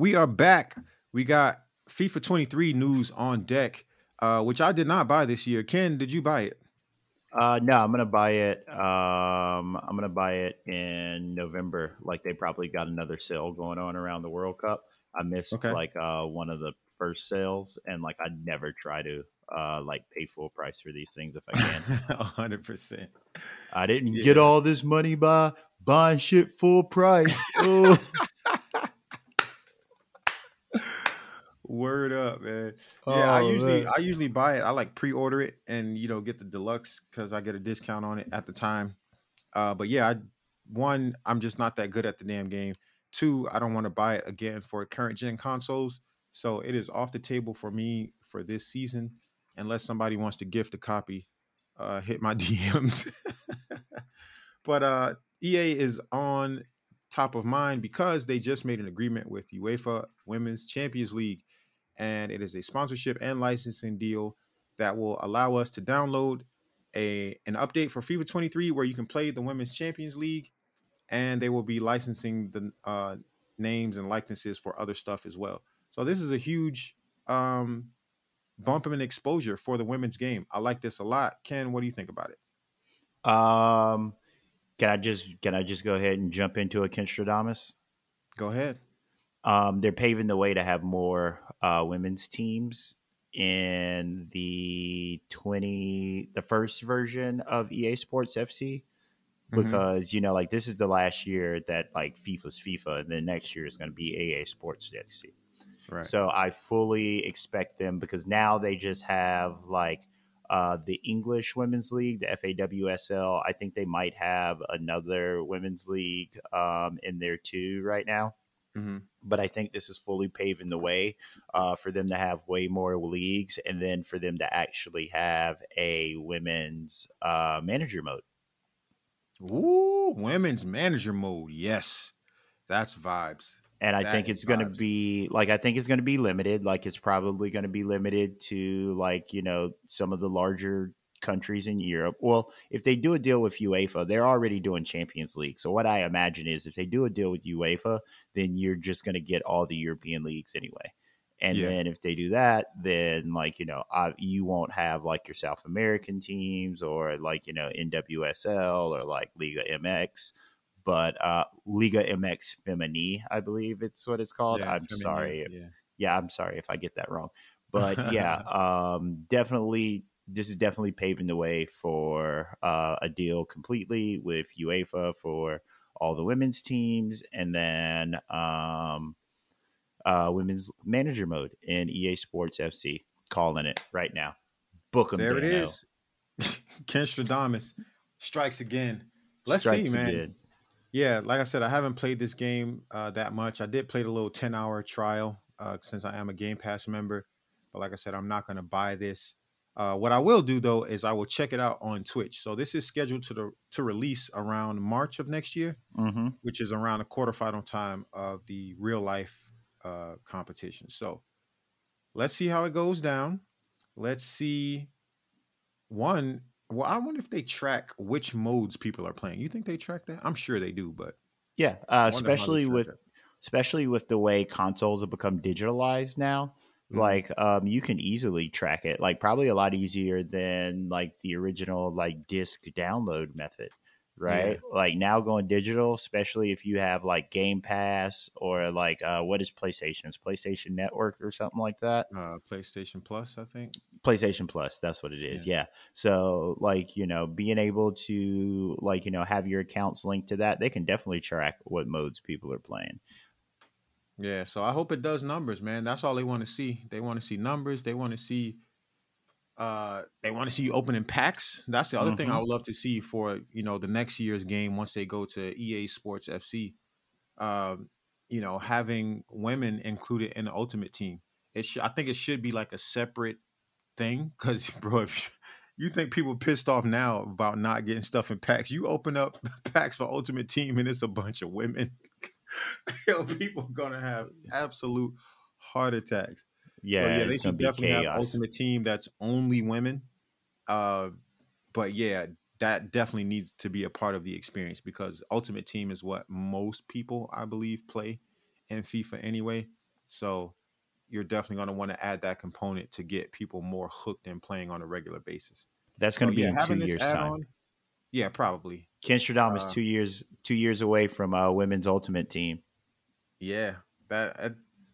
We are back. We got FIFA 23 news on deck, uh, which I did not buy this year. Ken, did you buy it? Uh, no, I'm gonna buy it. Um, I'm gonna buy it in November. Like they probably got another sale going on around the World Cup. I missed okay. like uh, one of the first sales, and like I never try to uh, like pay full price for these things if I can. hundred percent. I didn't yeah. get all this money by buying shit full price. Oh. Word up, man. Yeah, I oh, usually man. I usually buy it. I like pre-order it and you know get the deluxe because I get a discount on it at the time. Uh, but yeah, I, one, I'm just not that good at the damn game. Two, I don't want to buy it again for current gen consoles. So it is off the table for me for this season, unless somebody wants to gift a copy. Uh, hit my DMs. but uh, EA is on top of mind because they just made an agreement with UEFA Women's Champions League and it is a sponsorship and licensing deal that will allow us to download a an update for FIFA 23 where you can play the Women's Champions League, and they will be licensing the uh, names and likenesses for other stuff as well. So this is a huge um, bump in exposure for the women's game. I like this a lot. Ken, what do you think about it? Um, can I just can I just go ahead and jump into a Ken Stradamus? Go ahead. Um, they're paving the way to have more uh, women's teams in the 20 the first version of EA Sports FC mm-hmm. because mm-hmm. you know like this is the last year that like FIFA's FIFA and then next year is going to be EA Sports FC. Right. So I fully expect them because now they just have like uh, the English Women's League, the FAWSL. I think they might have another women's league um, in there too right now. Mm-hmm. But I think this is fully paving the way uh, for them to have way more leagues and then for them to actually have a women's uh, manager mode. Ooh, women's manager mode. Yes. That's vibes. And I that think it's going to be like, I think it's going to be limited. Like, it's probably going to be limited to, like, you know, some of the larger countries in Europe. Well, if they do a deal with UEFA, they're already doing Champions League. So what I imagine is if they do a deal with UEFA, then you're just going to get all the European leagues anyway. And yeah. then if they do that, then like you know, I, you won't have like your South American teams or like you know NWSL or like Liga MX, but uh, Liga MX Femini, I believe it's what it's called. Yeah, I'm Femini, sorry, yeah. yeah, I'm sorry if I get that wrong, but yeah, um, definitely this is definitely paving the way for uh, a deal completely with UEFA for all the women's teams, and then um, uh, women's manager mode in EA Sports FC. Calling it right now. Book them. There it is. Ken Stradamus strikes again. Let's strikes see, man. Again. Yeah, like I said, I haven't played this game uh, that much. I did play the little ten hour trial uh, since I am a Game Pass member, but like I said, I'm not going to buy this. Uh, what I will do though is I will check it out on Twitch. So this is scheduled to the to release around March of next year, mm-hmm. which is around the quarterfinal time of the real life uh, competition. So let's see how it goes down. Let's see. One, well, I wonder if they track which modes people are playing. You think they track that? I'm sure they do, but yeah, uh, especially with that. especially with the way consoles have become digitalized now Mm-hmm. Like um, you can easily track it, like probably a lot easier than like the original like disc download method, right? Yeah. Like now going digital, especially if you have like Game Pass or like uh, what is PlayStation? It's PlayStation Network or something like that. Uh, PlayStation Plus, I think. PlayStation Plus, that's what it is. Yeah. yeah. So like, you know, being able to like, you know, have your accounts linked to that, they can definitely track what modes people are playing. Yeah, so I hope it does numbers, man. That's all they want to see. They want to see numbers. They want to see uh they want to see you opening packs. That's the other mm-hmm. thing I mm-hmm. would love to see for, you know, the next year's game once they go to EA Sports FC. um, you know, having women included in the ultimate team. It sh- I think it should be like a separate thing because, bro, if you think people pissed off now about not getting stuff in packs, you open up packs for ultimate team and it's a bunch of women. Yo, people gonna have absolute heart attacks. Yeah, so, yeah, they should definitely have ultimate team that's only women. Uh, but yeah, that definitely needs to be a part of the experience because ultimate team is what most people, I believe, play in FIFA anyway. So you're definitely going to want to add that component to get people more hooked and playing on a regular basis. That's going to so, be yeah, in two years' time. Yeah, probably. Ken Stradamus uh, is two years two years away from uh, women's ultimate team. Yeah, that uh,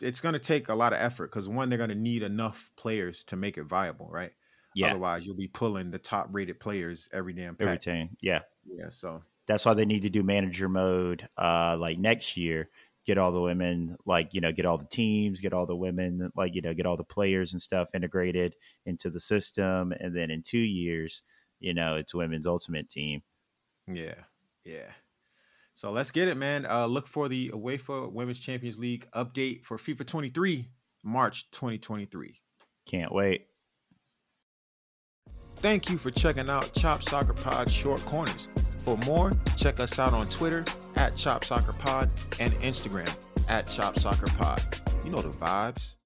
it's going to take a lot of effort because one, they're going to need enough players to make it viable, right? Yeah. Otherwise, you'll be pulling the top rated players every damn pack. every team. Yeah. Yeah. So that's why they need to do manager mode uh, like next year. Get all the women, like you know, get all the teams, get all the women, like you know, get all the players and stuff integrated into the system, and then in two years, you know, it's women's ultimate team. Yeah, yeah. So let's get it, man. Uh, look for the UEFA Women's Champions League update for FIFA 23, March 2023. Can't wait. Thank you for checking out Chop Soccer Pod Short Corners. For more, check us out on Twitter at Chop Soccer Pod and Instagram at Chop Soccer Pod. You know the vibes.